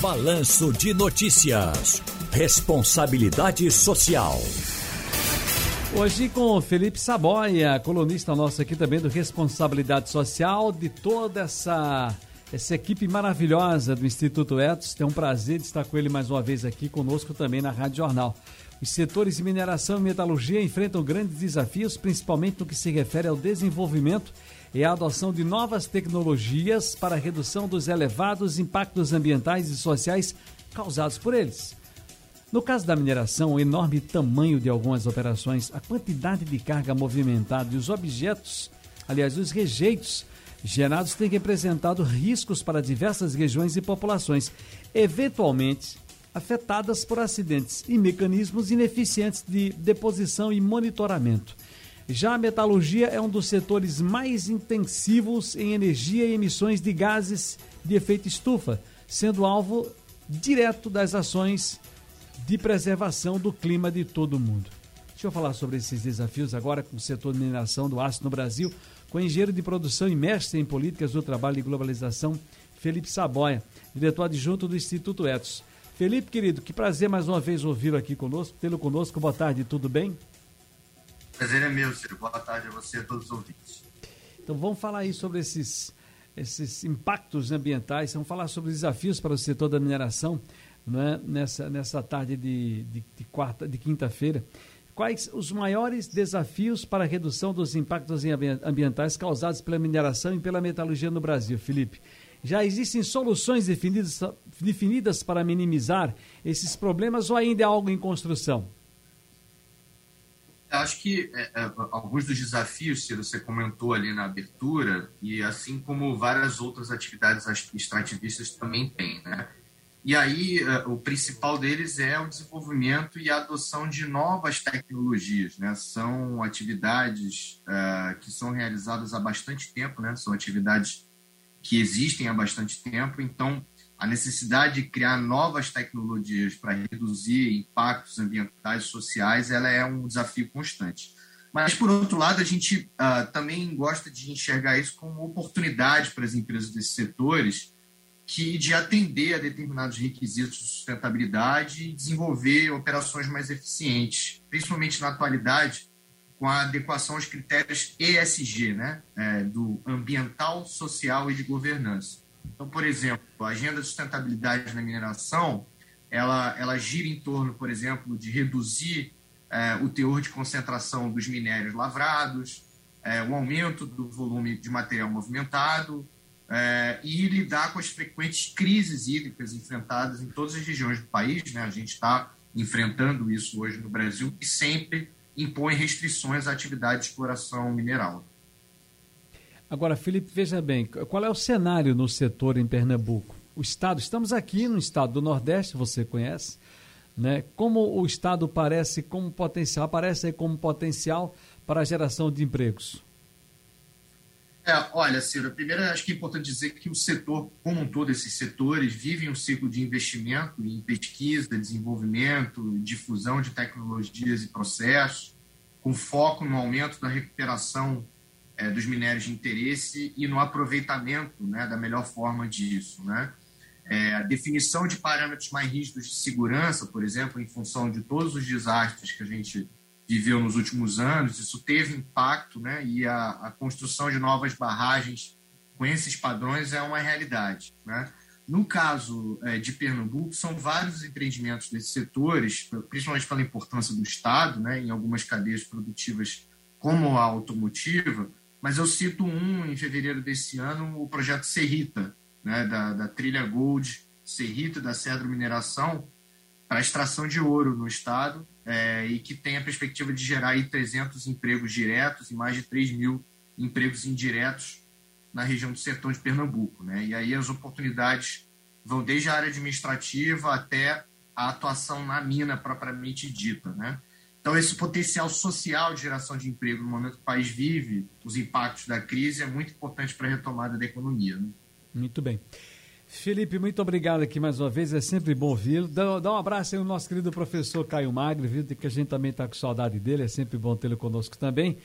Balanço de Notícias. Responsabilidade Social. Hoje com Felipe Saboia, colunista nosso aqui também do Responsabilidade Social, de toda essa, essa equipe maravilhosa do Instituto Etos. Tem um prazer de estar com ele mais uma vez aqui conosco também na Rádio Jornal. Os setores de mineração e metalurgia enfrentam grandes desafios, principalmente no que se refere ao desenvolvimento e à adoção de novas tecnologias para a redução dos elevados impactos ambientais e sociais causados por eles. No caso da mineração, o enorme tamanho de algumas operações, a quantidade de carga movimentada e os objetos, aliás, os rejeitos gerados têm representado riscos para diversas regiões e populações. Eventualmente, afetadas por acidentes e mecanismos ineficientes de deposição e monitoramento. Já a metalurgia é um dos setores mais intensivos em energia e emissões de gases de efeito estufa, sendo alvo direto das ações de preservação do clima de todo o mundo. Deixa eu falar sobre esses desafios agora com o setor de mineração do aço no Brasil, com o engenheiro de produção e mestre em políticas do trabalho e globalização, Felipe Saboia, diretor adjunto do Instituto Etos. Felipe, querido, que prazer mais uma vez ouvi-lo aqui conosco, tê-lo conosco. Boa tarde, tudo bem? Prazer é meu, Ciro. Boa tarde a você e a todos os ouvintes. Então vamos falar aí sobre esses, esses impactos ambientais, vamos falar sobre os desafios para o setor da mineração né, nessa, nessa tarde de, de, de quarta, de quinta-feira. Quais os maiores desafios para a redução dos impactos ambientais causados pela mineração e pela metalurgia no Brasil, Felipe? Já existem soluções definidas, definidas para minimizar esses problemas ou ainda é algo em construção? Acho que é, é, alguns dos desafios, que você comentou ali na abertura, e assim como várias outras atividades extrativistas também têm, né? E aí, é, o principal deles é o desenvolvimento e a adoção de novas tecnologias, né? São atividades uh, que são realizadas há bastante tempo, né? São atividades que existem há bastante tempo, então a necessidade de criar novas tecnologias para reduzir impactos ambientais e sociais, ela é um desafio constante. Mas, por outro lado, a gente uh, também gosta de enxergar isso como oportunidade para as empresas desses setores que de atender a determinados requisitos de sustentabilidade e desenvolver operações mais eficientes, principalmente na atualidade, com a adequação aos critérios ESG, né, é, do ambiental, social e de governança. Então, por exemplo, a agenda de sustentabilidade na mineração, ela, ela gira em torno, por exemplo, de reduzir é, o teor de concentração dos minérios lavrados, é, o aumento do volume de material movimentado é, e lidar com as frequentes crises hídricas enfrentadas em todas as regiões do país. Né? A gente está enfrentando isso hoje no Brasil e sempre impõe restrições à atividade de exploração mineral. Agora, Felipe, veja bem, qual é o cenário no setor em Pernambuco? O estado, estamos aqui no estado do Nordeste, você conhece, né? Como o estado parece como potencial, aparece como potencial para a geração de empregos? É, olha, Ciro, primeiro acho que é importante dizer que o setor, como um todo, esses setores, vivem um ciclo de investimento em pesquisa, desenvolvimento, difusão de tecnologias e processos, com foco no aumento da recuperação é, dos minérios de interesse e no aproveitamento né, da melhor forma disso. Né? É, a definição de parâmetros mais rígidos de segurança, por exemplo, em função de todos os desastres que a gente viveu nos últimos anos, isso teve impacto, né? E a, a construção de novas barragens com esses padrões é uma realidade, né? No caso é, de Pernambuco, são vários empreendimentos desses setores, principalmente pela importância do Estado, né, em algumas cadeias produtivas, como a automotiva, mas eu cito um em fevereiro desse ano, o projeto Serrita, né, da, da Trilha Gold Serrita, da Cedro Mineração, para extração de ouro no Estado, é, e que tem a perspectiva de gerar aí 300 empregos diretos e mais de 3 mil empregos indiretos na região do sertão de Pernambuco. Né? E aí as oportunidades vão desde a área administrativa até a atuação na mina propriamente dita. Né? Então, esse potencial social de geração de emprego no momento que o país vive, os impactos da crise, é muito importante para a retomada da economia. Né? Muito bem. Felipe, muito obrigado aqui mais uma vez, é sempre bom vê-lo. Dá, dá, um abraço aí ao nosso querido professor Caio Magre, viu? que a gente também está com saudade dele, é sempre bom tê-lo conosco também.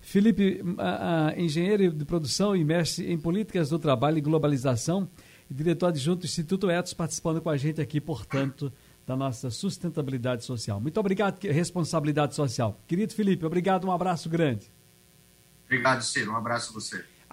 Felipe, a, a, engenheiro de produção e mestre em políticas do trabalho e globalização, diretor adjunto do Instituto Etos, participando com a gente aqui, portanto, da nossa sustentabilidade social. Muito obrigado, responsabilidade social. Querido Felipe, obrigado, um abraço grande. Obrigado, Ciro, um abraço a você.